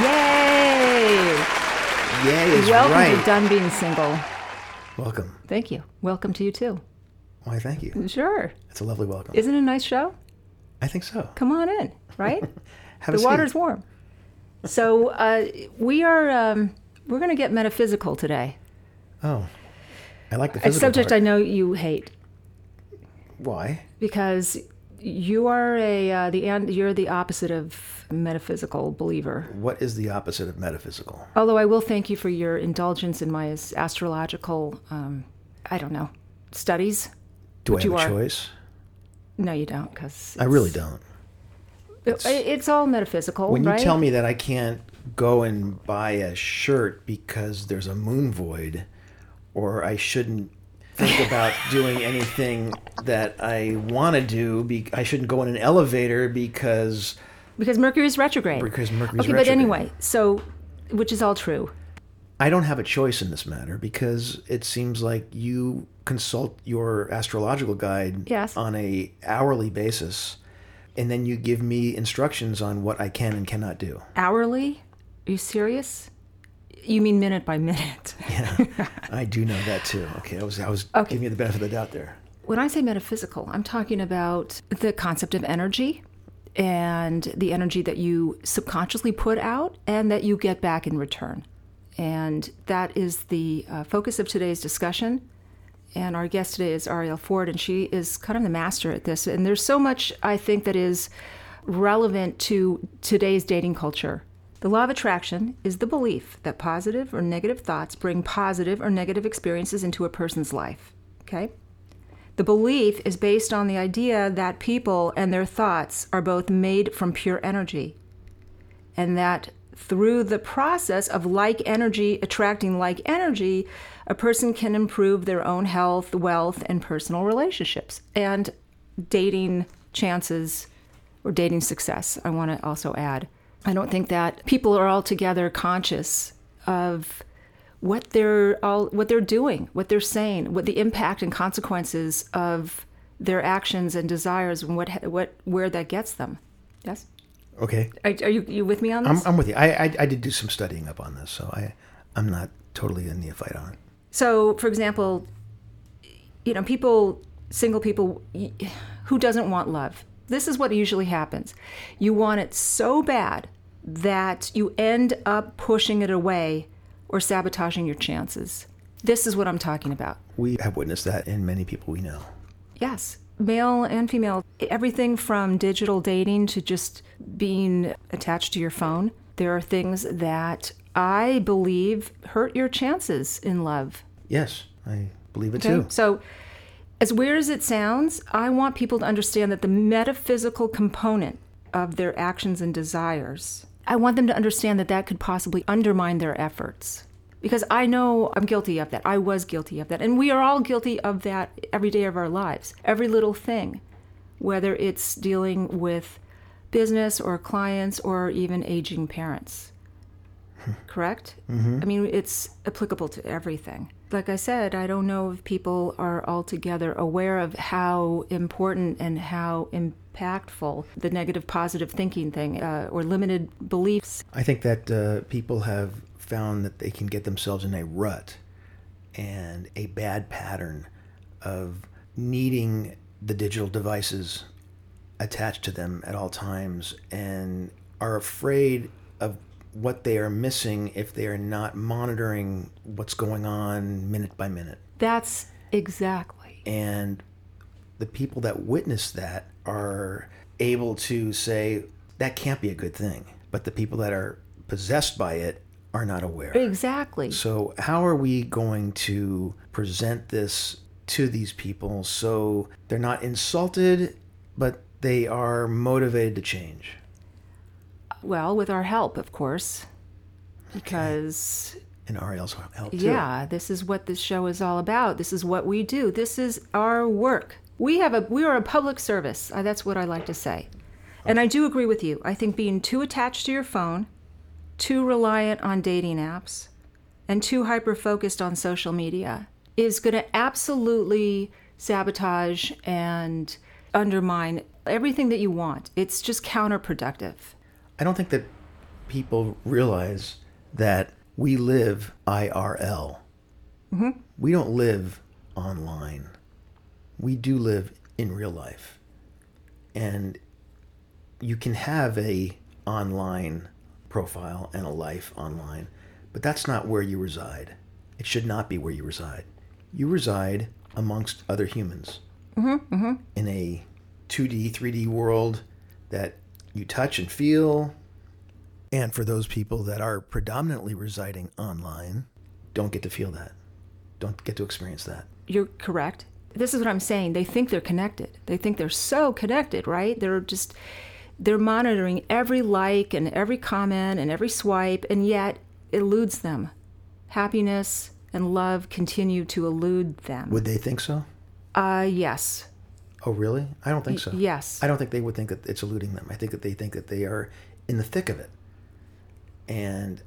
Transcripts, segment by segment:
Yay! Yay is Welcome right. to Done Being Single. Welcome. Thank you. Welcome to you too. Why, thank you. Sure. It's a lovely welcome. Isn't it a nice show? I think so. Come on in, right? A the water's warm. So uh, we are um, we're going to get metaphysical today. Oh, I like the A physical subject I know you hate Why? because you are a uh, the and you're the opposite of metaphysical believer. What is the opposite of metaphysical? Although I will thank you for your indulgence in my astrological, um, I don't know, studies. Do I have you a are. choice? No, you don't, because I really don't. It's, all metaphysical, When you right? tell me that I can't go and buy a shirt because there's a moon void, or I shouldn't think about doing anything that I want to do, be- I shouldn't go in an elevator because because Mercury is retrograde. because Mercury's okay, but anyway, so which is all true. I don't have a choice in this matter because it seems like you consult your astrological guide Yes. on a hourly basis and then you give me instructions on what I can and cannot do. Hourly? Are you serious? You mean minute by minute? Yeah. I do know that too. Okay, I was I was Okay. giving you the benefit of the doubt there. when I say metaphysical, I'm talking about the concept of energy and the energy that you subconsciously put out and that you get back in return. And that is the uh, focus of today's discussion. And our guest today is Arielle Ford, and she is kind of the master at this. And there's so much, I think, that is relevant to today's dating culture. The law of attraction is the belief that positive or negative thoughts bring positive or negative experiences into a person's life. Okay? The belief is based on the idea that people and their thoughts are both made from pure energy, and that through the process of like energy attracting like energy, a person can improve their own health, wealth, and personal relationships and dating chances or dating success. I want to also add. I don't think that people are altogether conscious of what they're all what they're doing, what they're saying, what the impact and consequences of their actions and desires and what what where that gets them. Yes. Okay. Are, are you you with me on I'm, this? I'm with you. I, I I did do some studying up on this, so I I'm not totally a neophyte on it. so, for example, you know, people, single people, who doesn't want love? This is what usually happens. You want it so bad that you end up pushing it away or sabotaging your chances. This is what I'm talking about. We have witnessed that in many people we know. Yes, male and female, everything from digital dating to just being attached to your phone. There are things that I believe hurt your chances in love. Yes, I believe it Okay? too. So, as weird as it sounds, I want people to understand that the metaphysical component of their actions and desires, I want them to understand that that could possibly undermine their efforts. Because I know I'm guilty of that. I was guilty of that. And we are all guilty of that every day of our lives. Every little thing, whether it's dealing with business or clients or even aging parents correct? Mm-hmm. I mean, it's applicable to everything. Like I said, I don't know if people are altogether aware of how important and how impactful the negative positive thinking thing uh, or limited beliefs. I think that uh, people have found that they can get themselves in a rut and a bad pattern of needing the digital devices attached to them at all times and are afraid of what they are missing if they are not monitoring what's going on minute by minute. That's exactly. And the people that witness that are able to say that can't be a good thing. But the people that are possessed by it are not aware. Exactly. So, how are we going to present this to these people so they're not insulted, but they are motivated to change? Well, with our help, of course. because And Arielle's help too. yeah, this is what this show is all about. This is what we do. This is our work. We have a we are a public service. Uh, that's what I like to say. And I do agree with you. I think being too attached to your phone, too reliant on dating apps, and too hyper focused on social media is going to absolutely sabotage and undermine everything that you want. It's just counterproductive. I don't think that people realize that we live IRL. We don't live online. We do live in real life. And you can have a online profile and a life online, but that's not where you reside. It should not be where you reside. You reside amongst other humans mm-hmm, mm-hmm. in a 2D, 3D world that you touch and feel. And for those people that are predominantly residing online, don't get to feel that, don't get to experience that. You're correct. This is what I'm saying. They think they're connected. They think they're so connected, right? They're just they're monitoring every like and every comment and every swipe and yet it eludes them. Happiness and love continue to elude them. Would they think so? Uh yes. Oh, really? I don't think so. yes. I don't think they would think that it's eluding them. I think that they think that they are in the thick of it. And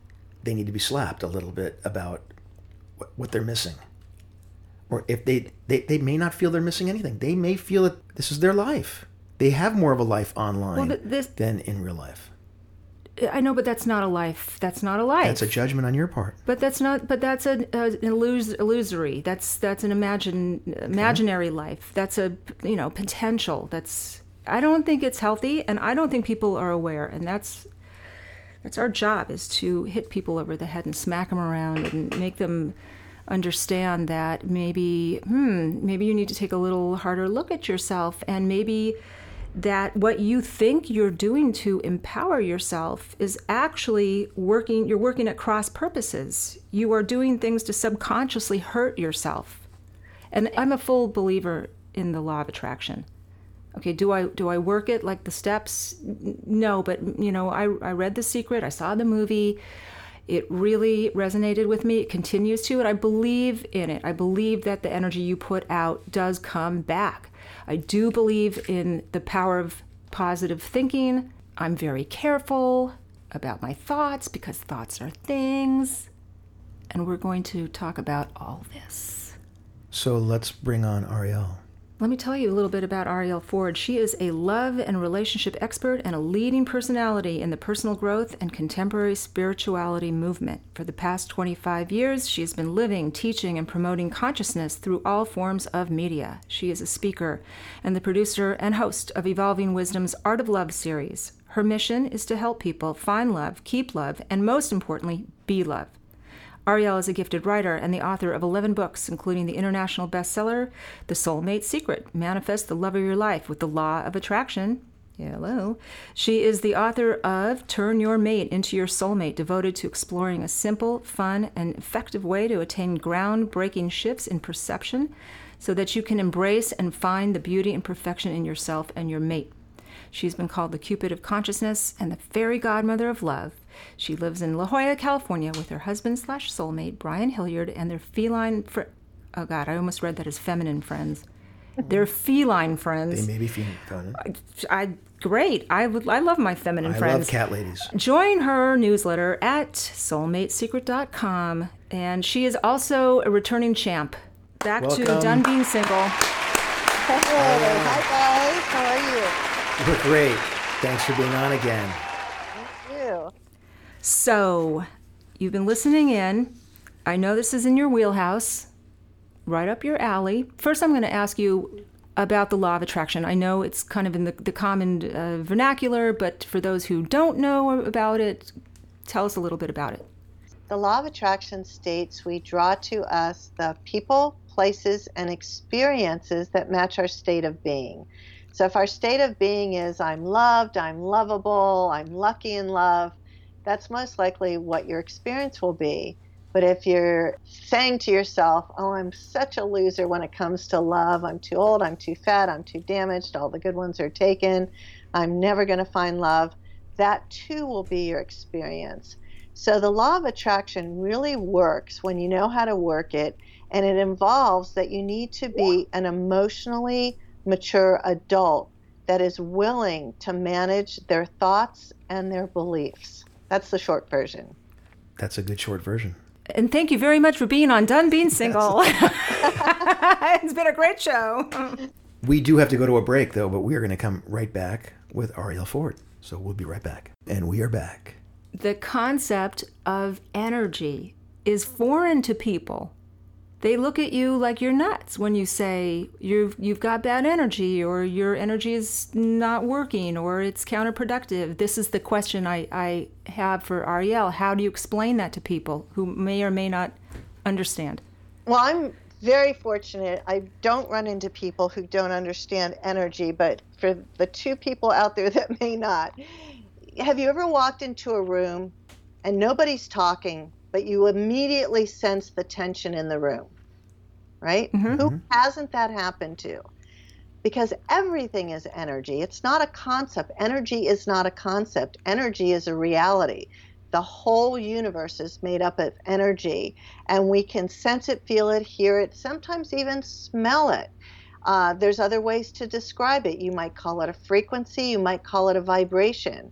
they need to be slapped a little bit about what, what they're missing. Or if they, they, they may not feel they're missing anything. They may feel that this is their life. They have more of a life online Well, this- than in real life. I know but that's not a life. That's not a life. That's a judgment on your part. But that's not. But that's a, a uh, an illus- illusory. That's that's an imagine imaginary life. That's a you know potential. That's. I don't think it's healthy, and I don't think people are aware. And that's that's our job is to hit people over the head and smack them around and make them understand that maybe hmm maybe you need to take a little harder look at yourself and maybe that what you think you're doing to empower yourself is actually working you're working at cross purposes. You are doing things to subconsciously hurt yourself. And i'm a full believer in the law of attraction. Okay do i do i work it like the steps? No but you know i, I read the secret i saw the movie it really resonated with me. It continues to and i believe in it. I believe that the energy you put out does come back. I do believe in the power of positive thinking. I'm very careful about my thoughts because thoughts are things. And we're going to talk about all this. So let's bring on Arielle. Let me tell you a little bit about Arielle Ford. She is a love and relationship expert and a leading personality in the personal growth and contemporary spirituality movement. For the past 25 years, she has been living, teaching, and promoting consciousness through all forms of media. She is a speaker and the producer and host of Evolving Wisdom's Art of Love series. Her mission is to help people find love, keep love, and most importantly, be love. Arielle is a gifted writer and the author of 11 books, including the international bestseller, The Soulmate Secret Manifest the Love of Your Life with the Law of Attraction. Hello. She is the author of Turn Your Mate into Your Soulmate, devoted to exploring a simple, fun, and effective way to attain groundbreaking shifts in perception so that you can embrace and find the beauty and perfection in yourself and your mate. She's been called the Cupid of Consciousness and the Fairy Godmother of Love. She lives in La Jolla, California, with her husband slash soulmate Brian Hilliard and their feline. Fr- oh God, I almost read that as feminine friends. Their mm-hmm. feline friends. They may be feeling feminine. I great. I would. I love my feminine I friends. I love cat ladies. Join her newsletter at soulmatesecret.com, and she is also a returning champ. Back to done being single. Hey, hi guys, how are you? We're great. Thanks for being on again. Thank you. So, you've been listening in. I know this is in your wheelhouse, right up your alley. First, I'm going to ask you about the law of attraction. I know it's kind of in the, the common uh, vernacular, but for those who don't know about it, tell us a little bit about it. The law of attraction states we draw to us the people, places, and experiences that match our state of being. So if our state of being is I'm loved, I'm lovable, I'm lucky in love, that's most likely what your experience will be. But if you're saying to yourself, oh, I'm such a loser when it comes to love, I'm too old, I'm too fat, I'm too damaged, all the good ones are taken, I'm never going to find love, that too will be your experience. So the law of attraction really works when you know how to work it, and it involves that you need to be an emotionally mature adult that is willing to manage their thoughts and their beliefs. That's the short version. That's a good short version. And thank you very much for being on Done Being Single. it's been a great show. We do have to go to a break, though, but we are going to come right back with Arielle Ford. So we'll be right back. And we are back. The concept of energy is foreign to people. They look at you like you're nuts when you say you've you've got bad energy or your energy is not working or it's counterproductive. This is the question I, I have for Arielle. How do you explain that to people who may or may not understand? Well, I'm very fortunate. I don't run into people who don't understand energy, but for the two people out there that may not, have you ever walked into a room and nobody's talking, but you immediately sense the tension in the room? Right? Mm-hmm. Who hasn't that happened to? Because everything is energy. It's not a concept. Energy is not a concept. Energy is a reality the whole universe is made up of energy, and we can sense it, feel it, hear it, sometimes even smell it. Uh, there's other ways to describe it. You might call it a frequency, you might call it a vibration.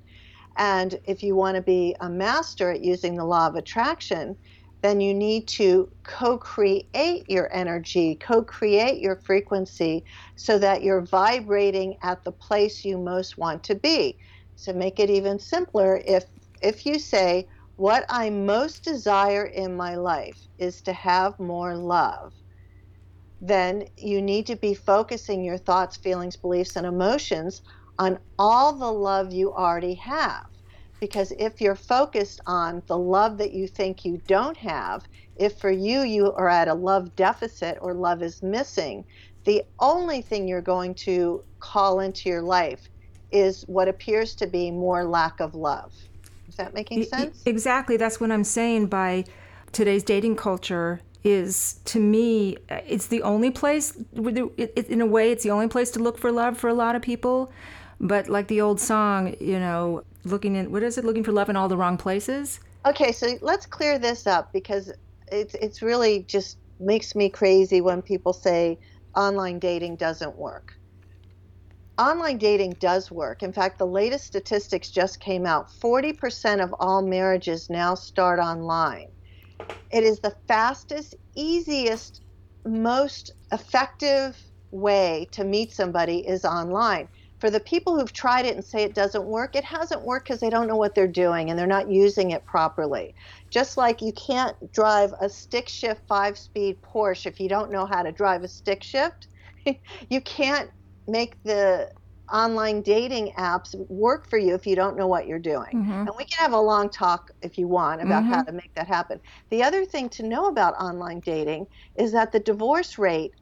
And if you want to be a master at using the law of attraction, then you need to co create your energy, co create your frequency so that you're vibrating at the place you most want to be. So make it even simpler, if if you say, What I most desire in my life is to have more love, then you need to be focusing your thoughts, feelings, beliefs, and emotions on all the love you already have. Because if you're focused on the love that you think you don't have, if for you you are at a love deficit or love is missing, the only thing you're going to call into your life is what appears to be more lack of love. Is that making sense? Exactly. That's what I'm saying by today's dating culture is to me uh, it's the only place in a way it's the only place to look for love for a lot of people but like the old song you know looking in what is it looking for love in all the wrong places okay so let's clear this up because it's it's really just makes me crazy when people say online dating doesn't work online dating does work. In fact, the latest statistics just came out 40% of all marriages now start online. It is the fastest, easiest, most effective way to meet somebody is online. For the people who've tried it and say it doesn't work, it hasn't worked because they don't know what they're doing and they're not using it properly. Just like you can't drive a stick shift five speed Porsche if you don't know how to drive a stick shift. you can't make the online dating apps work for you if you don't know what you're doing. Mm-hmm. And we can have a long talk if you want about Mm-hmm. how to make that happen. The other thing to know about online dating is that the divorce rate,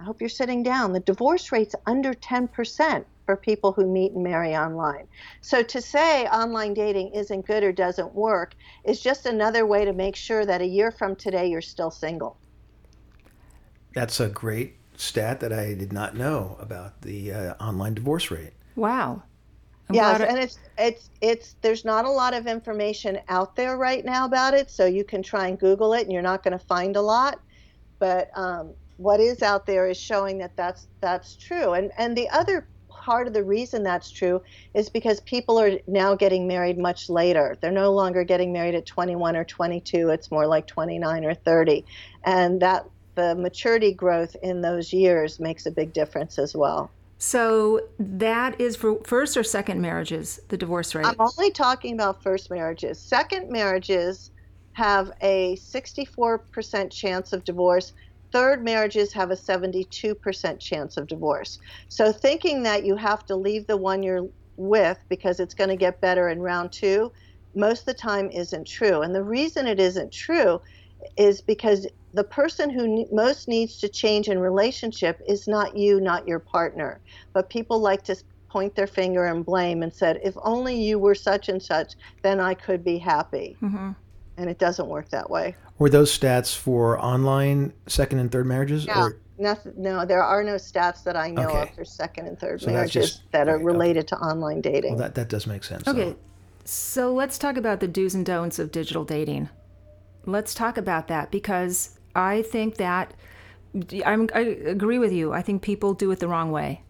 I hope you're sitting down, the divorce rate's under 10% for people who meet and marry online. So to say online dating isn't good or doesn't work is just another way to make sure that a year from today you're still single. That's a great stat that I did not know about the uh, online divorce rate. wow I'm yes, I- and it's it's it's there's not a lot of information out there right now about it, so you can try and Google it, and you're not going to find a lot. But um, what is out there is showing that that's that's true, and and the other part of the reason that's true is because people are now getting married much later. They're no longer getting married at 21 or 22. It's more like 29 or 30, and that the maturity growth in those years makes a big difference as well. so that is for first or second marriages the divorce rate I'm only talking about first marriages. Second marriages have a 64% chance of divorce. Third marriages have a 72% chance of divorce. So thinking that you have to leave the one you're with because it's going to get better in round two, most of the time isn't true. And the reason it isn't true is because the person who most needs to change in relationship is not you, not your partner. But people like to point their finger and blame and said, if only you were such and such, then I could be happy. hmm And it doesn't work that way. Were those stats for online second and third marriages? Yeah. Or, Nothing, no, there are no stats that I know Okay. of for second and third So marriages just- that are right, okay. related to online dating. well, that, that does make sense. okay So, So let's talk about the do's and don'ts of digital dating. Let's talk about that because I think that I'm, I agree with you. I think people do it the wrong way.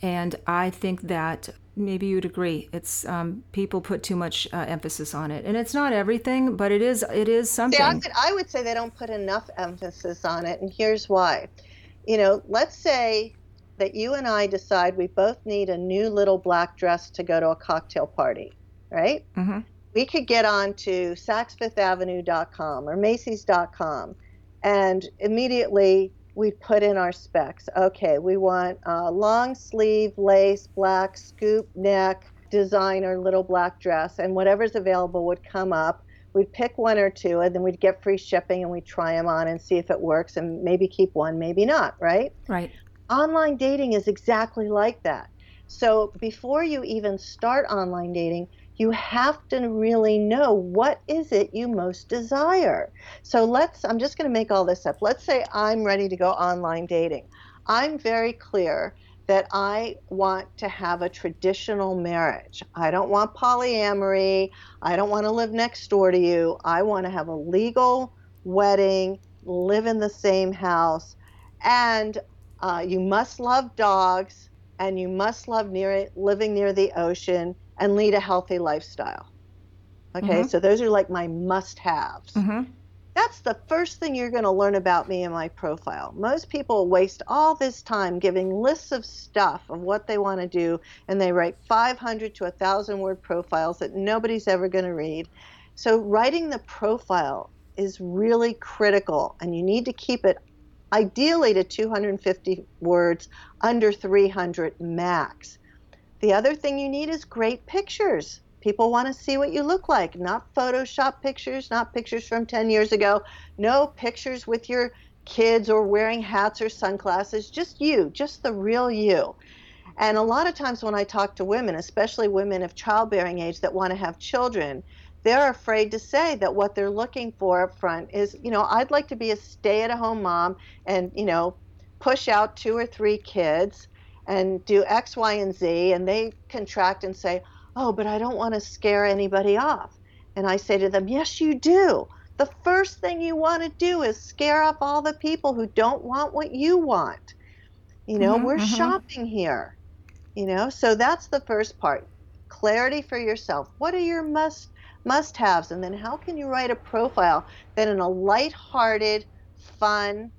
And I think that maybe you'd agree. It's um, people put too much uh, emphasis on it, and it's not everything, but it is. It is something. See, I would, I would say they don't put enough emphasis on it, and here's why. You know, let's say that you and I decide we both need a new little black dress to go to a cocktail party, right? Mm-hmm. We could get on to SaksFifthAvenue.com or Macy's.com and immediately we put in our specs. Okay, we want a long sleeve, lace, black, scoop neck, designer, little black dress, and whatever's available would come up. We'd pick one or two, and then we'd get free shipping, and we'd try them on and see if it works, and maybe keep one, maybe not, right? Right. Online dating is exactly like that. So before you even start online dating, you have to really know what is it you most desire. So let's I'm just going to make all this up. Let's say I'm ready to go online dating. I'm very clear that I want to have a traditional marriage. I don't want polyamory. I don't want to live next door to you. I want to have a legal wedding, live in the same house, and uh, you must love dogs and you must love near living near the ocean and lead a healthy lifestyle. Okay, Mhm. so those are like my must haves. Mm-hmm. That's the first thing you're going to learn about me in my profile. Most people waste all this time giving lists of stuff of what they want to do, and they write 500 to 1,000 word profiles that nobody's ever going to read. So, writing the profile is really critical, and you need to keep it ideally to 250 words, under 300 max. The other thing you need is great pictures. People want to see what you look like, not Photoshop pictures, not pictures from 10 years ago. No pictures with your kids or wearing hats or sunglasses, just you, just the real you. And a lot of times when I talk to women, especially women of childbearing age that want to have children, they're afraid to say that what they're looking for up front is, you know, I'd like to be a stay at home mom and, you know, push out two or three kids and do X, Y, and Z. And they contract and say, oh, but I don't want to scare anybody off. And I say to them, yes, you do. The first thing you want to do is scare off all the people who don't want what you want. You know, Mhm, we're mhm. shopping here. You know, so that's the first part. Clarity for yourself. What are your must must haves? And then how can you write a profile that in a light-hearted, fun,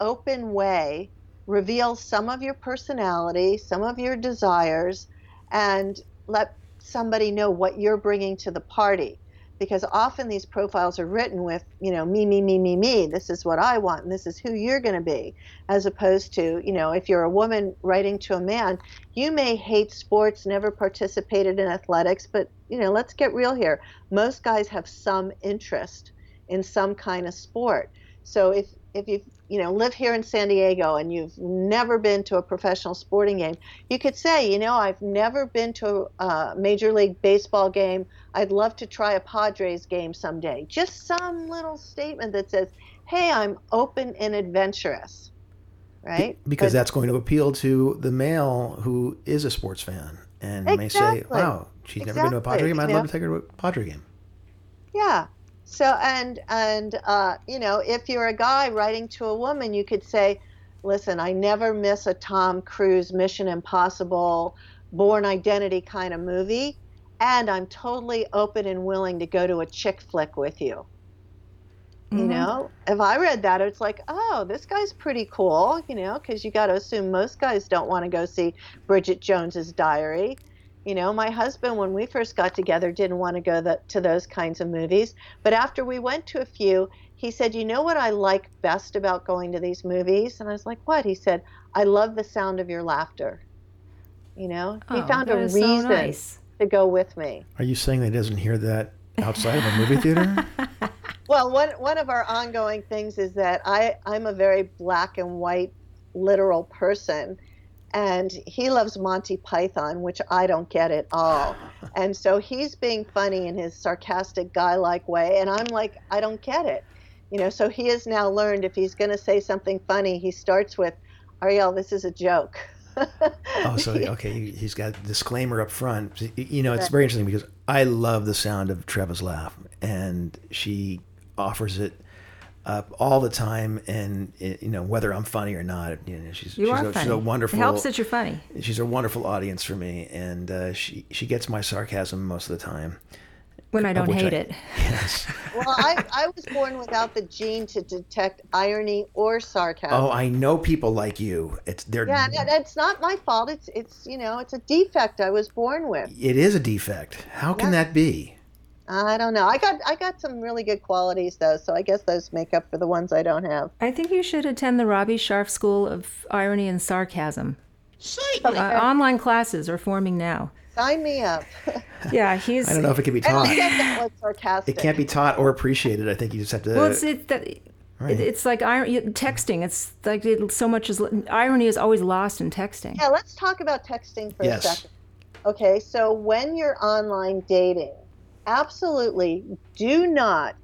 open way reveals some of your personality, some of your desires, and let somebody know what you're bringing to the party. Because often these profiles are written with, you know, me, me, me, me, me. This is what I want, and this is who you're going to be. As opposed to, you know, if you're a woman writing to a man, you may hate sports, never participated in athletics, but, you know, let's get real here. Most guys have some interest in some kind of sport. So if if you you know live here in San Diego and you've never been to a professional sporting game, you could say, you know, I've never been to a major league baseball game. I'd love to try a Padres game someday. Just some little statement that says, "Hey, I'm open and adventurous." Right? Because But- that's going to appeal to the male who is a sports fan and may say, wow, she's never been to a Exactly, Padre game. I'd yeah. love to take her to a Padre game. Yeah. So and and uh, you know, if you're a guy writing to a woman, you could say, "Listen, I never miss a Tom Cruise Mission Impossible, Bourne Identity kind of movie, and I'm totally open and willing to go to a chick flick with you." You Mhm. know, if I read that, it's like, "Oh, this guy's pretty cool," you know, because you got to assume most guys don't want to go see Bridget Jones's Diary. You know, my husband, when we first got together, didn't want to go the, to those kinds of movies. But after we went to a few, he said, You know what I like best about going to these movies? And I was like, What? He said, I love the sound of your laughter. You know, he Oh, found a is so reason nice. to go with me. Are you saying that he doesn't hear that outside of a movie theater? Well, one, one of our ongoing things is that I, I'm a very black and white literal person. And he loves Monty Python, which I don't get at all. And so he's being funny in his sarcastic guy like way. And I'm like, I don't get it. You know, so he has now learned if he's going to say something funny, he starts with, Arielle, this is a joke. oh, so okay, he's got a disclaimer up front. You know, it's very interesting because I love the sound of Treva's laugh, and she offers it up all the time, and it, you know whether I'm funny or not. You know, she's you she's, are a, funny. she's a wonderful. It helps that you're funny. She's a wonderful audience for me, and uh, she she gets my sarcasm most of the time. When I don't hate I- it. Yes. well, I, I was born without the gene to detect irony or sarcasm. Oh, I know people like you. It's they're. yeah, and it's not my fault. It's it's you know it's a defect I was born with. It is a defect. How can Yeah. that be? I don't know. I got I got some really good qualities though, so I guess those make up for the ones I don't have. I think you should attend the Robbie Sharf School of Irony and Sarcasm. Uh, online classes are forming now. Sign me up. Yeah, he's. I don't know if it can be I don't taught. get that was sarcastic. It can't be taught or appreciated. I think you just have to. Well, it's it, that, it, it's like irony, texting. It's like it, so much is irony is always lost in texting. Yeah, let's talk about texting for Yes. a second. Okay, so when you're online dating, absolutely do not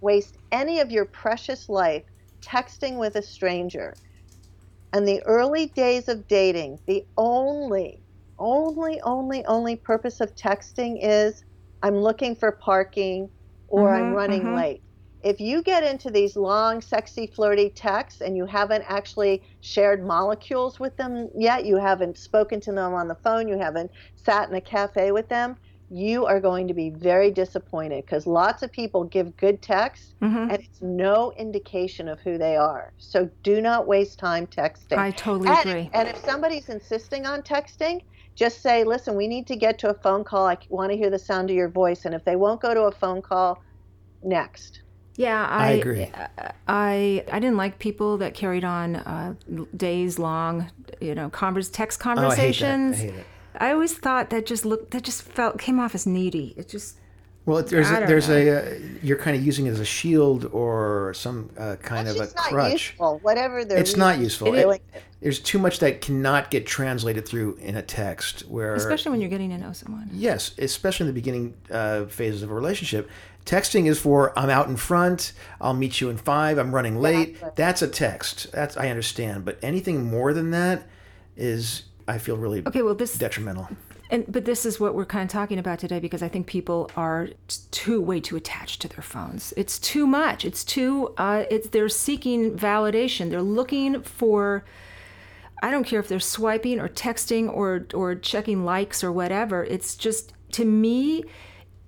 waste any of your precious life texting with a stranger. And the early days of dating, the only, only, only, only purpose of texting is I'm looking for parking or I'm Mhm, running mhm. late. If you get into these long, sexy, flirty texts and you haven't actually shared molecules with them yet, you haven't spoken to them on the phone, you haven't sat in a cafe with them, you are going to be very disappointed because lots of people give good texts Mhm. and it's no indication of who they are. So do not waste time texting. I totally and, agree. and if somebody's insisting on texting, just say, listen, we need to get to a phone call. I want to hear the sound of your voice. And if they won't go to a phone call, next. Yeah, I I, agree. I I didn't like people that carried on uh, days long, you know, converse text oh, I hate that. I conversations. hate it. I always thought that just looked that just felt came off as needy. It just Well, it- there's I a, don't there's know. a uh, you're kind of using it as a shield or some uh, kind It's of a not crutch. useful. Whatever they're It's not useful. It- doing it. There's too much that cannot get translated through in a text. Where especially when you're getting to know someone. Yes, especially in the beginning uh, phases of a relationship. Texting is for I'm out in front, I'll meet you in five, I'm running late. Exactly. That's a text. That's I understand. But anything more than that is I feel really Okay, well this detrimental. and but this is what we're kind of talking about today because I think people are too way too attached to their phones. It's too much. It's too. Uh, it's they're seeking validation. They're looking for. I don't care if they're swiping or texting or or checking likes or whatever. It's just to me,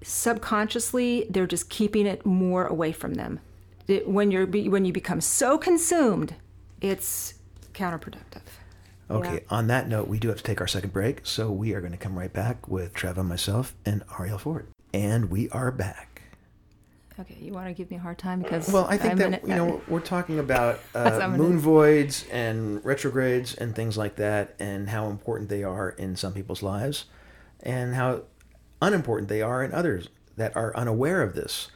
subconsciously they're just keeping it more away from them. It- when you're when you become so consumed, it's counterproductive. Okay, on that note, we do have to take our second break, so we are going to come right back with Treva, myself, and Arielle Ford. And we are back. Okay, you want to give me a hard time because Well, I think I'm that you know we're talking about uh, moon voids and retrogrades and things like that, and how important they are in some people's lives, and how unimportant they are in others that are unaware of this.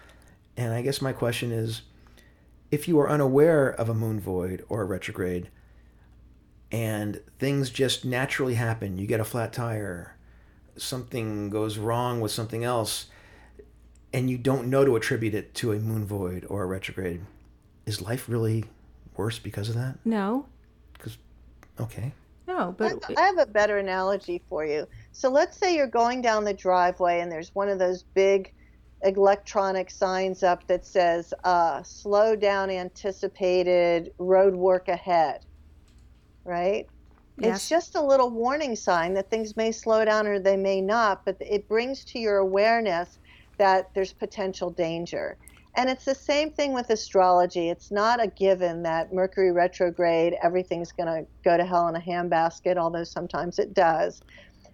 And I guess my question is, if you are unaware of a moon void or a retrograde, and things just naturally happen, you get a flat tire, something goes wrong with something else and you don't know to attribute it to a moon void or a retrograde, is life really worse because of that? no, Because, Okay. no, but I have a better analogy for you. So let's say you're going down the driveway and there's one of those big electronic signs up that says uh, slow down anticipated road work ahead right? It's just a little warning sign that things may slow down or they may not but it brings to your awareness that there's potential danger. And it's the same thing with astrology. It's not a given that mercury retrograde everything's going to go to hell in a handbasket although sometimes it does.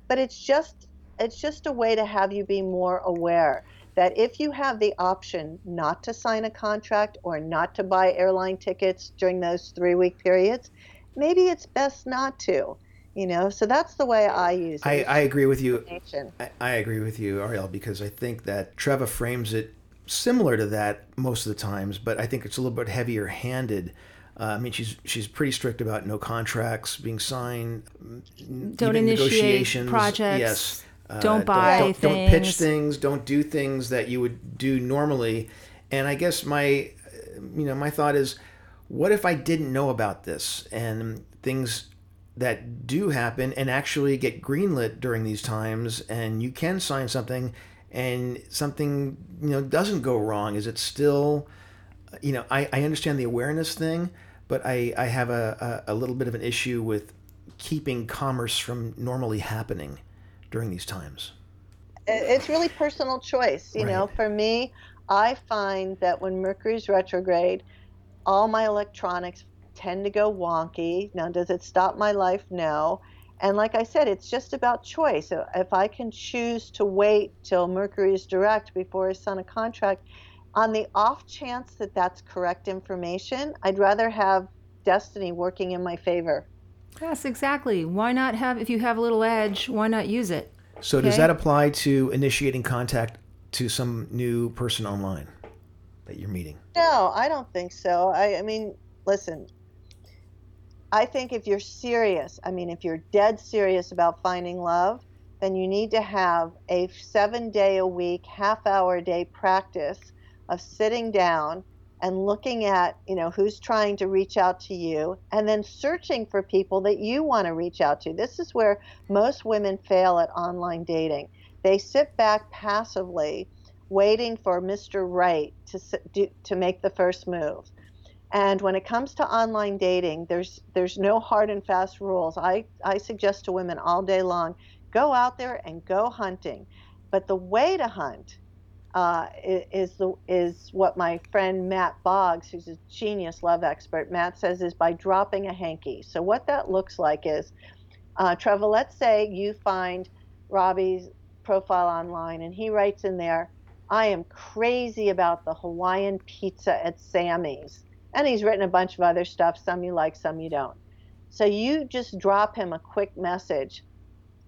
But it's just it's just a way to have you be more aware that if you have the option not to sign a contract or not to buy airline tickets during those three week periods, maybe it's best not to. You know, so that's the way I use it. I, I agree with you. Nation. I, I agree with you, Arielle, because I think that Treva frames it similar to that most of the times, but I think it's a little bit heavier handed. Uh, I mean, she's she's pretty strict about no contracts being signed, don't even initiate projects. Yes. Uh, don't buy don't, things. Don't pitch things. Don't do things that you would do normally. And I guess my, uh, you know, my thought is, what if I didn't know about this and things that do happen and actually get greenlit during these times and you can sign something and something you know doesn't go wrong? Is it still you know i, I understand the awareness thing but i, I have a, a, a little bit of an issue with keeping commerce from normally happening during these times. It's really personal choice you right. know for me i find that when mercury's retrograde all my electronics tend to go wonky. Now, does it stop my life? No. And like I said, it's just about choice. If I can choose to wait till Mercury is direct before I sign a contract, on the off chance that that's correct information, I'd rather have destiny working in my favor. Yes, exactly. Why not have, if you have a little edge, why not use it? So, okay? does that apply to initiating contact to some new person online that you're meeting? No, I don't think so. I, I mean, listen, I think if you're serious, I mean, if you're dead serious about finding love, then you need to have a seven day a week, half hour a day practice of sitting down and looking at, you know, who's trying to reach out to you and then searching for people that you want to reach out to. This is where most women fail at online dating. They sit back passively waiting for Mr. Right to, to make the first move. And when it comes to online dating, there's there's no hard and fast rules. I, I suggest to women all day long, go out there and go hunting. But the way to hunt uh, is the is what my friend Matt Boggs, who's a genius love expert, Matt says is by dropping a hanky. So what that looks like is, uh, Treva, let's say you find Robbie's profile online and he writes in there, I am crazy about the Hawaiian pizza at Sammy's. And he's written a bunch of other stuff, some you like, some you don't. So you just drop him a quick message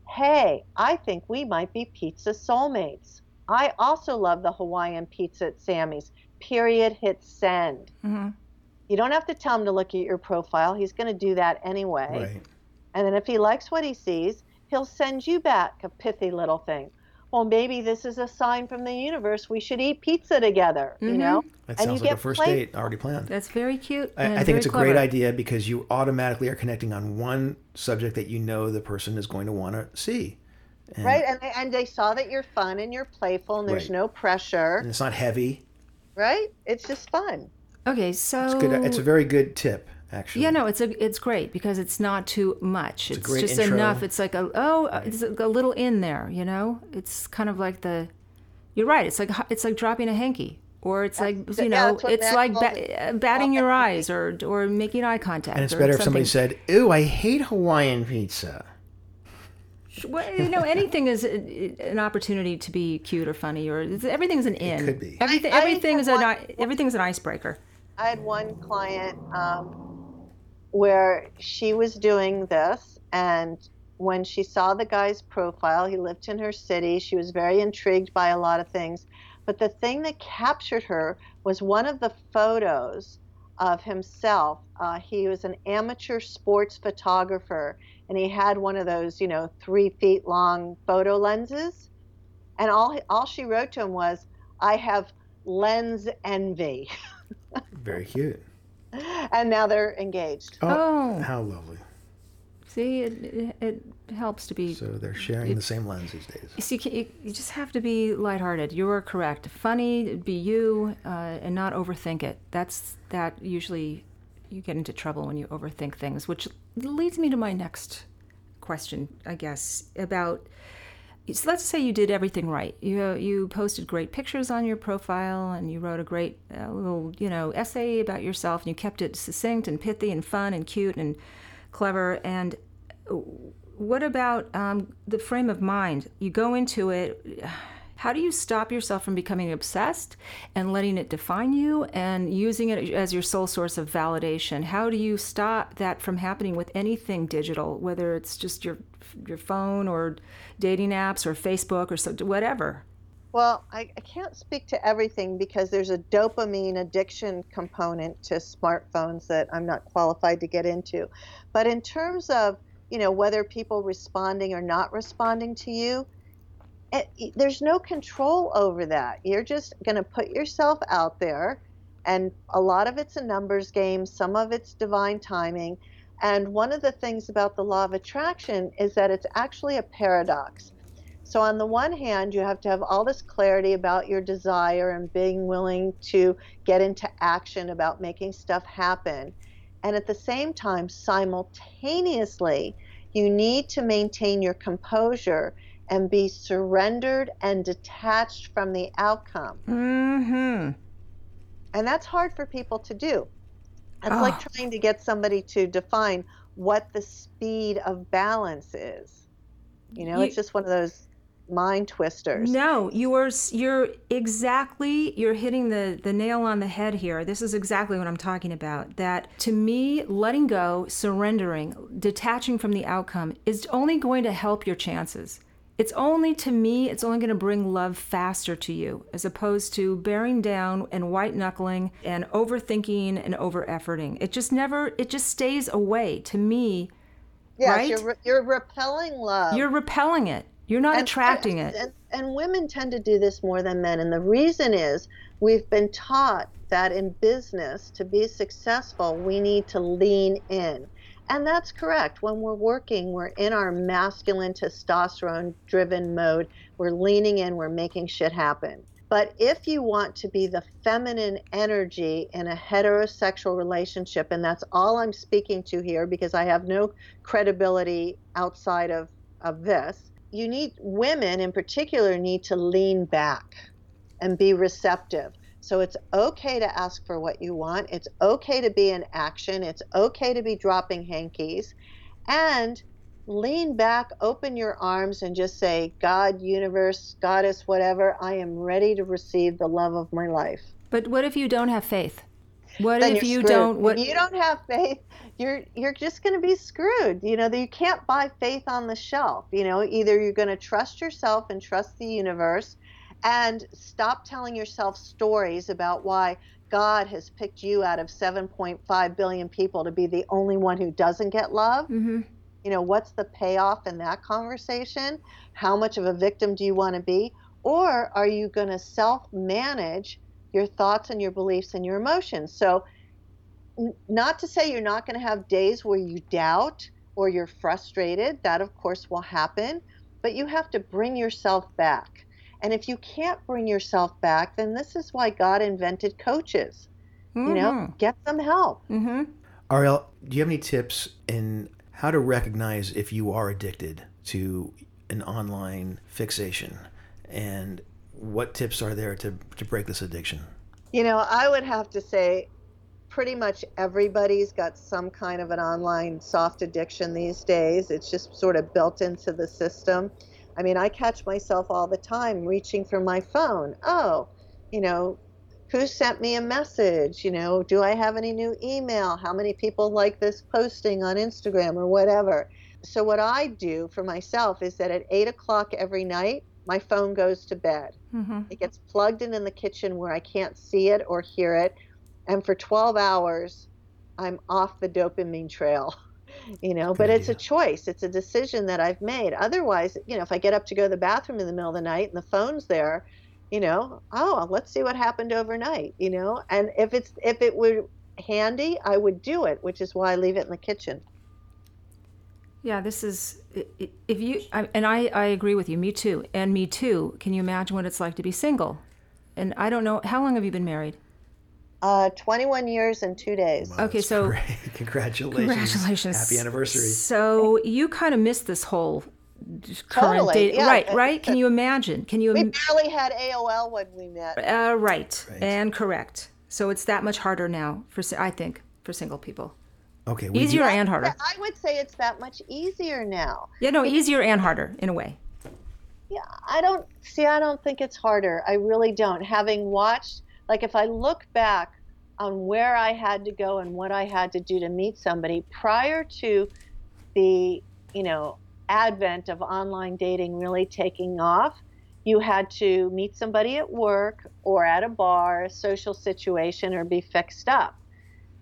Hey, I think we might be pizza soulmates. I also love the Hawaiian pizza at Sammy's. Period. Hit send. Mm-hmm. You don't have to tell him to look at your profile. He's going to do that anyway. Right. And then if he likes what he sees, he'll send you back a pithy little thing well, maybe this is a sign from the universe. We should eat pizza together. Mm-hmm. You know, that sounds like a first date already planned. That's very cute. I, I think it's a clever. great idea because you automatically are connecting on one subject that you know the person is going to want to see. And, right, and they, and they saw that you're fun and you're playful and there's right. no pressure. And it's not heavy. Right, it's just fun. Okay, so it's good. It's a very good tip actually. Yeah, no, it's a it's great because it's not too much. It's, it's just intro. enough. It's like a oh, it's a, a, little in there, you know. It's kind of like the. You're right. It's like it's like dropping a hanky, or it's like you know, yeah, it's like ba- batting your eyes, or or making eye contact. And it's better if somebody said, "Ooh, I hate Hawaiian pizza." Well, you know, anything is an opportunity to be cute or funny, or everything's an in. It could be. Everything, everything is an everything's an icebreaker. I had one client um, where she was doing this and when she saw the guy's profile, he lived in her city. She was very intrigued by a lot of things. But the thing that captured her was one of the photos of himself. Uh, he was an amateur sports photographer, and he had one of those, you know, three feet long photo lenses. And all all she wrote to him was, "I have lens envy." Very cute. And now they're engaged. Oh, oh. how lovely. See, it, it, it, helps to be. So they're sharing it, the same lens these days. See, you, you, just have to be lighthearted. You are correct. Funny, be you, uh, and not overthink it. That's that usually you get into trouble when you overthink things, which leads me to my next question, I guess, about so let's say you did everything right. You you posted great pictures on your profile, and you wrote a great uh, little you know essay about yourself, and you kept it succinct and pithy and fun and cute and clever. And what about um, the frame of mind? You go into it. How do you stop yourself from becoming obsessed and letting it define you and using it as your sole source of validation? How do you stop that from happening with anything digital, whether it's just your your phone or dating apps or Facebook or so, whatever? Well, I, I, can't speak to everything because there's a dopamine addiction component to smartphones that I'm not qualified to get into. But in terms of, you know, whether people responding or not responding to you, Eh, it, there's no control over that. You're just going to put yourself out there, and a lot of it's a numbers game, some of it's divine timing. And one of the things about the law of attraction is that it's actually a paradox. So, on the one hand, you have to have all this clarity about your desire and being willing to get into action about making stuff happen. And at the same time, simultaneously, you need to maintain your composure and be surrendered and detached from the outcome. Mm-hmm. And that's hard for people to do. It's Oh. like trying to get somebody to define what the speed of balance is. You know, You- it's just one of those mind twisters. No, you are you're exactly you're hitting the the nail on the head here. This is exactly what I'm talking about. That to me, letting go, surrendering, detaching from the outcome is only going to help your chances. It's only to me, it's only going to bring love faster to you as opposed to bearing down and white knuckling and overthinking and over efforting. It just never it just stays away to me. yes, right? you're, re- you're repelling love. You're repelling it. You're not And- attracting it. And, and women tend to do this more than men. And the reason is we've been taught that in business, to be successful, we need to lean in. And that's correct. When we're working, we're in our masculine testosterone driven mode. We're leaning in, we're making shit happen. But if you want to be the feminine energy in a heterosexual relationship, and that's all I'm speaking to here because I have no credibility outside of, of this, you need women in particular need to lean back and be receptive. So it's okay to ask for what you want. It's okay to be in action. It's okay to be dropping hankies. And lean back, open your arms, and just say, God, universe, goddess, whatever, I am ready to receive the love of my life. But what if you don't have faith? What Then if you're screwed. don't? What If you don't have faith, you're you're just going to be screwed. You know, that you can't buy faith on the shelf. You know, either you're going to trust yourself and trust the universe, and stop telling yourself stories about why God has picked you out of 7.5 billion people to be the only one who doesn't get love. hmm You know, what's the payoff in that conversation? How much of a victim do you want to be? Or are you going to self manage your thoughts and your beliefs and your emotions? So, n- not to say you're not going to have days where you doubt or you're frustrated. That, of course, will happen. But you have to bring yourself back. And if you can't bring yourself back, then this is why God invented coaches. You know, get some help. hmm Arielle, do you have any tips in how to recognize if you are addicted to an online fixation? And what tips are there to, to break this addiction? You know, I would have to say pretty much everybody's got some kind of an online soft addiction these days. It's just sort of built into the system. I mean, I catch myself all the time reaching for my phone. Oh, you know, who sent me a message? You know, do I have any new email? How many people like this posting on Instagram or whatever? So, what I do for myself is that at eight o'clock every night, my phone goes to bed. hmm It gets plugged in in the kitchen where I can't see it or hear it. And for 12 hours, I'm off the dopamine trail. You know, but it's a choice. It's a decision that I've made. Otherwise, you know, if I get up to go to the bathroom in the middle of the night and the phone's there, you know, oh, let's see what happened overnight, you know? And if it's if it were handy, I would do it, which is why I leave it in the kitchen. Yeah, this is i- i- if you and I I agree with you. Me too, and me too. Can you imagine what it's like to be single? And I don't know how long have you been married? Uh, 21 years and two days. Wow, Okay, so- great. congratulations. Congratulations. Happy anniversary. So you kind of missed this whole current Totally, date, yeah. right? Right? Can you imagine? Can you? We Im- barely had AOL when we met. uh, right. Right. and correct. So it's that much harder now for I think for single people. Okay. we Easier do- and harder. I would say it's that much easier now. Yeah, no, easier and harder in a way. Yeah, I don't see. I don't think it's harder. I really don't. Having watched, like, if I look back on where I had to go and what I had to do to meet somebody prior to the, you know, advent of online dating really taking off, you had to meet somebody at work or at a bar, a social situation, or be fixed up.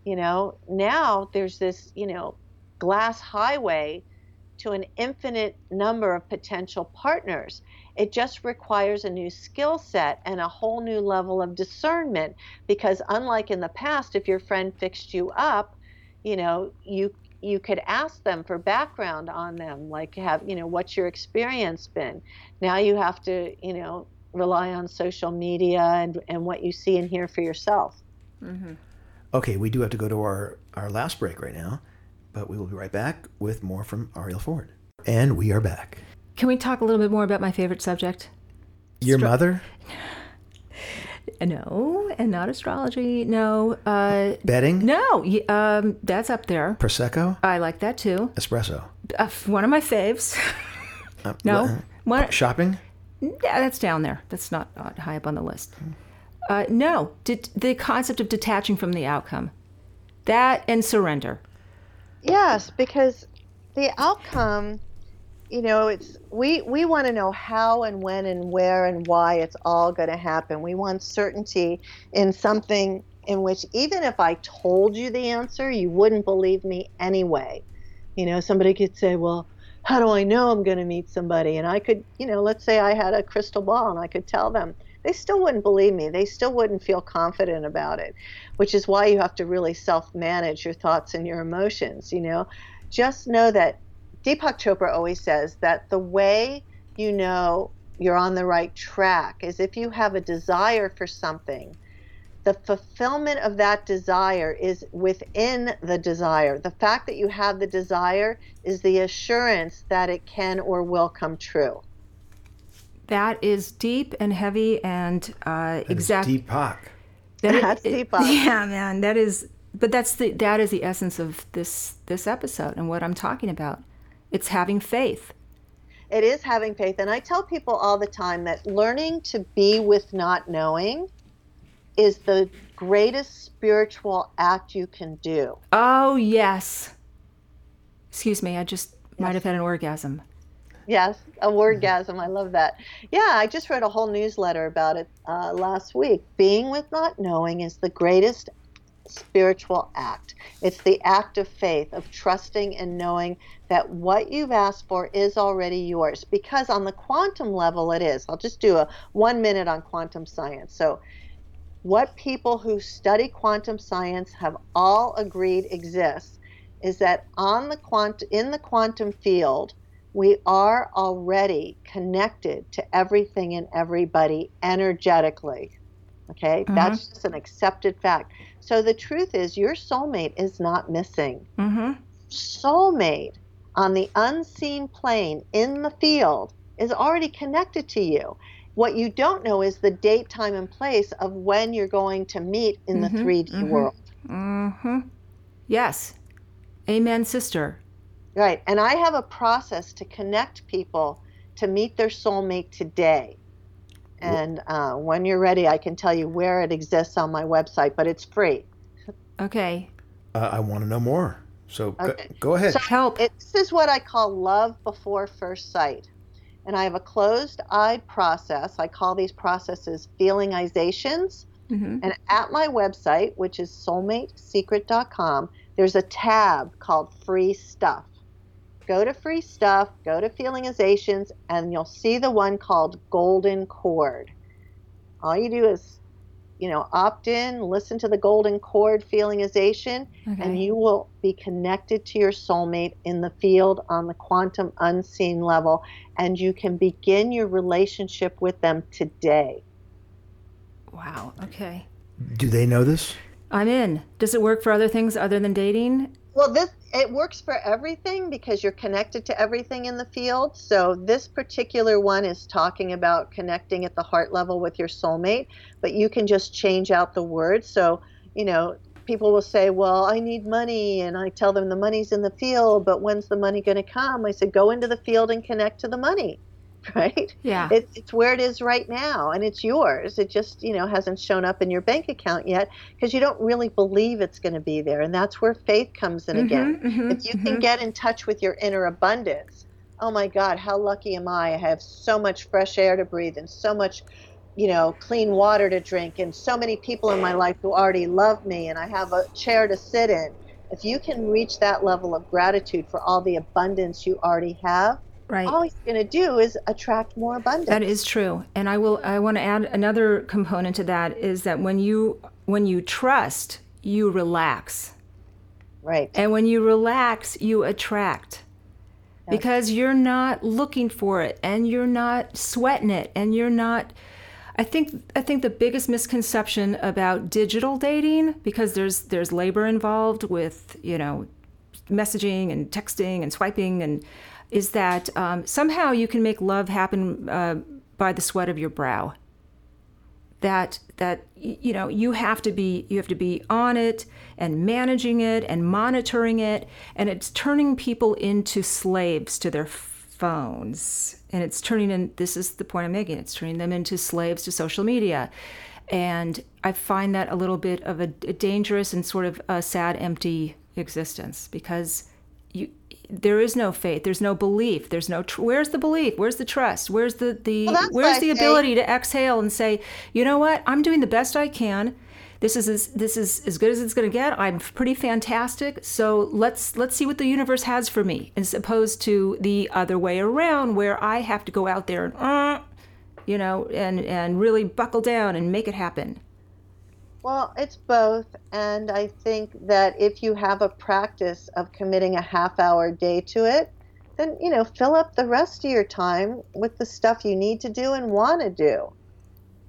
You know, now there's this, you know, glass highway to an infinite number of potential partners. It just requires a new skill set and a whole new level of discernment because unlike in the past if your friend fixed you up, you know, you you could ask them for background on them, like have, you know, what's your experience been? Now you have to, you know, rely on social media and, and what you see and hear for yourself. Mm-hmm. Okay, we do have to go to our, our last break right now, but we will be right back with more from Arielle Ford. And we are back. Can we talk a little bit more about my favorite subject? Your mother? No, and not astrology. No, uh, Betting? no, y- um, that's up there. Prosecco? I like that too. Espresso? Uh, one of my faves. Uh, No, what? one, Shopping? yeah, that's down there. That's not uh, high up on the list. Uh, no, det- the concept of detaching from the outcome, that and surrender. Yes, because the outcome, you know, it's we we want to know how and when and where and why it's all going to happen. We want certainty in something in which even if I told you the answer, you wouldn't believe me anyway. You know, somebody could say, "Well, how do I know I'm going to meet somebody?" And I could, you know, let's say I had a crystal ball and I could tell them. They still wouldn't believe me. They still wouldn't feel confident about it, which is why you have to really self-manage your thoughts and your emotions, you know just know that Deepak Chopra always says that the way you know you're on the right track is if you have a desire for something, the fulfillment of that desire is within the desire. The fact that you have the desire is the assurance that it can or will come true. That is deep and heavy and uh, exact. Deepak. That That's it- Deepak. Yeah, man, that is. But that's the that is the essence of this this episode and what I'm talking about. It's having faith. It is having faith. And I tell people all the time that learning to be with not knowing is the greatest spiritual act you can do. Oh yes. Excuse me, I just might have had an orgasm. Yes, a wordgasm. I love that. Yeah, I just wrote a whole newsletter about it uh, last week. Being with not knowing is the greatest spiritual act. It's the act of faith, of trusting and knowing that what you've asked for is already yours. Because on the quantum level, it is. I'll just do a one minute on quantum science. So, what people who study quantum science have all agreed exists is that on the quant in the quantum field we are already connected to everything and everybody energetically okay mm-hmm. that's just an accepted fact so the truth is your soulmate is not missing Mm-hmm. soulmate on the unseen plane in the field is already connected to you what you don't know is the date time and place of when you're going to meet in the 3d world Mm-hmm. Yes. Amen, sister. Right. And I have a process to connect people to meet their soulmate today. And uh, when you're ready, I can tell you where it exists on my website, but it's free. Okay. Uh, I want to know more. So Okay. go, go ahead. So Help. it, this is what I call love before first sight. And I have a closed eyed process. I call these processes feelingizations. Mhm. And at my website, which is soulmatesecret.com, there's a tab called free stuff. Go to free stuff, go to feelingizations, and you'll see the one called golden cord. All you do is, you know, opt in, listen to the golden cord feelingization, and you will be connected to your soulmate in the field on the quantum unseen level, and you can begin your relationship with them today. Wow. Okay. Do they know this? I'm in. Does it work for other things other than dating? Well, this it works for everything because you're connected to everything in the field. So this particular one is talking about connecting at the heart level with your soulmate, but you can just change out the words. So, you know, people will say, "Well, I need money." And I tell them the money's in the field, but when's the money going to come? I said, "Go into the field and connect to the money." Right? Yeah. It, it's where it is right now, and it's yours. It just, you know, hasn't shown up in your bank account yet because you don't really believe it's going to be there, and that's where faith comes in again. mhm, If you can get in touch with your inner abundance, oh my God, how lucky am I? I have so much fresh air to breathe and so much, you know, clean water to drink, and so many people in my life who already love me, and I have a chair to sit in. If you can reach that level of gratitude for all the abundance you already have, Right. all he's going to do is attract more abundance. That is true. And I will I want to add another component to that is that when you when you trust, you relax. Right. And when you relax, you attract. Because you're not looking for it and you're not sweating it and you're not I think I think the biggest misconception about digital dating because there's there's labor involved with, you know, messaging and texting and swiping and is that um, somehow you can make love happen uh, by the sweat of your brow. That that you know you have to be you have to be on it and managing it and monitoring it and it's turning people into slaves to their phones. And it's turning in this is the point i'm making it's turning them into slaves to social media. And i find that a little bit of a, a dangerous and sort of a sad empty existence because there is no faith there's no belief there's no tr- where's the belief? Where's the trust? Where's the the Well, where's the ability to exhale and say you know what? I'm doing the best i can. This is as, this is as good as it's going to get. I'm pretty fantastic. So let's let's see what the universe has for me as opposed to the other way around where i have to go out there and uh, you know and and really buckle down and make it happen Well, it's both. And I think that if you have a practice of committing a half hour day to it, then, you know, fill up the rest of your time with the stuff you need to do and want to do.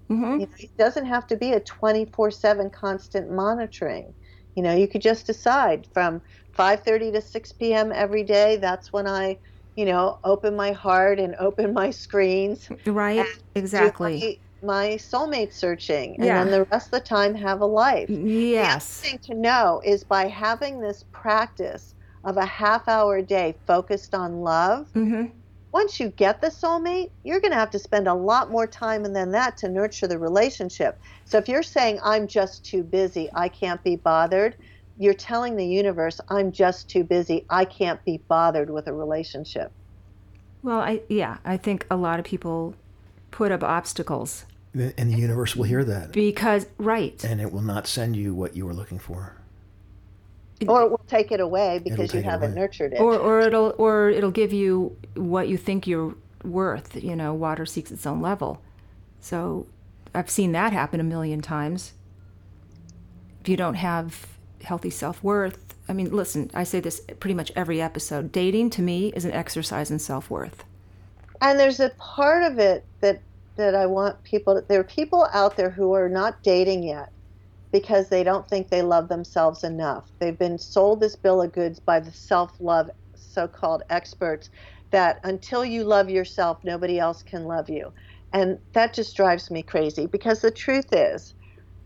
hmm You know, it doesn't have to be a 24 7 constant monitoring. You know, you could just decide from 5:30 to 6 p.m. every day. That's when I, you know, open my heart and open my screens. right exactly My, soulmate searching, and Yeah. then the rest of the time have a life. yes The thing to know is by having this practice of a half hour a day focused on love, hmm once you get the soulmate, you're going to have to spend a lot more time than that to nurture the relationship. So if you're saying, I'm just too busy, I can't be bothered, you're telling the universe, I'm just too busy, I can't be bothered with a relationship. well i yeah i think a lot of people put up obstacles And the universe will hear that. because right And it will not send you what you were looking for. Or it will take it away because you it haven't away. nurtured it. or or it'll or it'll give you what you think you're worth you know water seeks its own level so i've seen that happen a million times if you don't have healthy self-worth i mean listen i say this pretty much every episode dating to me is an exercise in self-worth and there's a part of it that that I want people to, there are people out there who are not dating yet because they don't think they love themselves enough. They've been sold this bill of goods by the self-love so-called experts that until you love yourself nobody else can love you. And that just drives me crazy because the truth is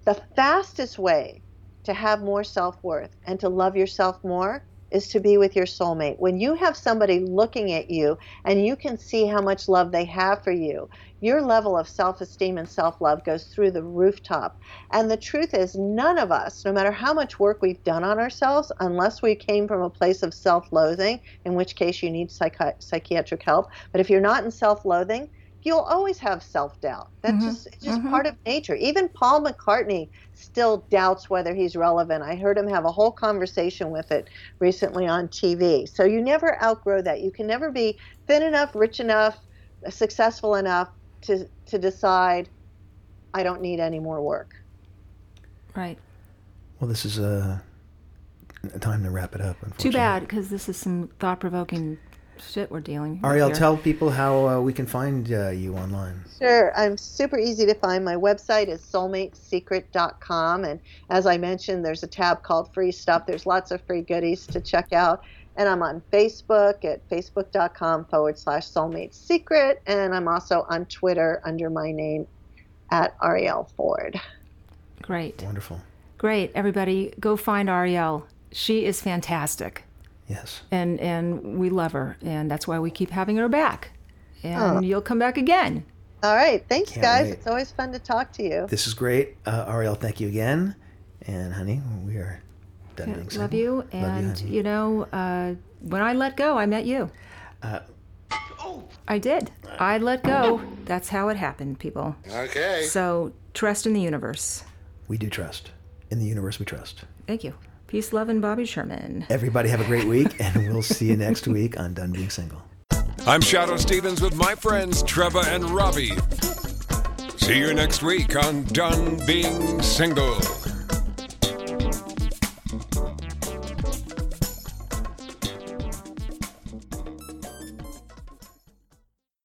the fastest way to have more self-worth and to love yourself more is to be with your soulmate. When you have somebody looking at you and you can see how much love they have for you, your level of self esteem and self love goes through the rooftop. And the truth is, none of us, no matter how much work we've done on ourselves, unless we came from a place of self loathing, in which case you need psychi- psychiatric help, but if you're not in self loathing, you'll always have self doubt. That's mm-hmm. just it's just mm-hmm. part of nature. Even Paul McCartney still doubts whether he's relevant. I heard him have a whole conversation with it recently on TV. So you never outgrow that. You can never be thin enough, rich enough, successful enough to to decide I don't need any more work. right Well, this is a, a time to wrap it up. too bad because this is some thought-provoking shit we're dealing with Arielle, here. tell people how uh, we can find uh, you online. Sure, I'm super easy to find. My website is soulmatesecret.com. And as I mentioned, there's a tab called Free Stuff. There's lots of free goodies to check out. And I'm on Facebook at facebook.com forward slash soulmate secret. And I'm also on Twitter under my name at Arielle Ford. great Wonderful. great everybody go find Arielle she is fantastic Yes. and and we love her and that's why we keep having her back and Oh. you'll come back again All right. Thanks, Can't guys. wait. It's always fun to talk to you. This is great. Uh, Arielle, thank you again. And, honey, we are done being love you and honey. you, know uh, when i let go i met you Uh, i did i let go that's how it happened people Okay. so trust in the universe we do trust. In the universe, we trust. thank you peace love and bobby sherman Everybody have a great week, and we'll see you next week on Done Being Single. I'm Shadoe Stevens with my friends Treva and Robbie. See you next week on Done Being Single.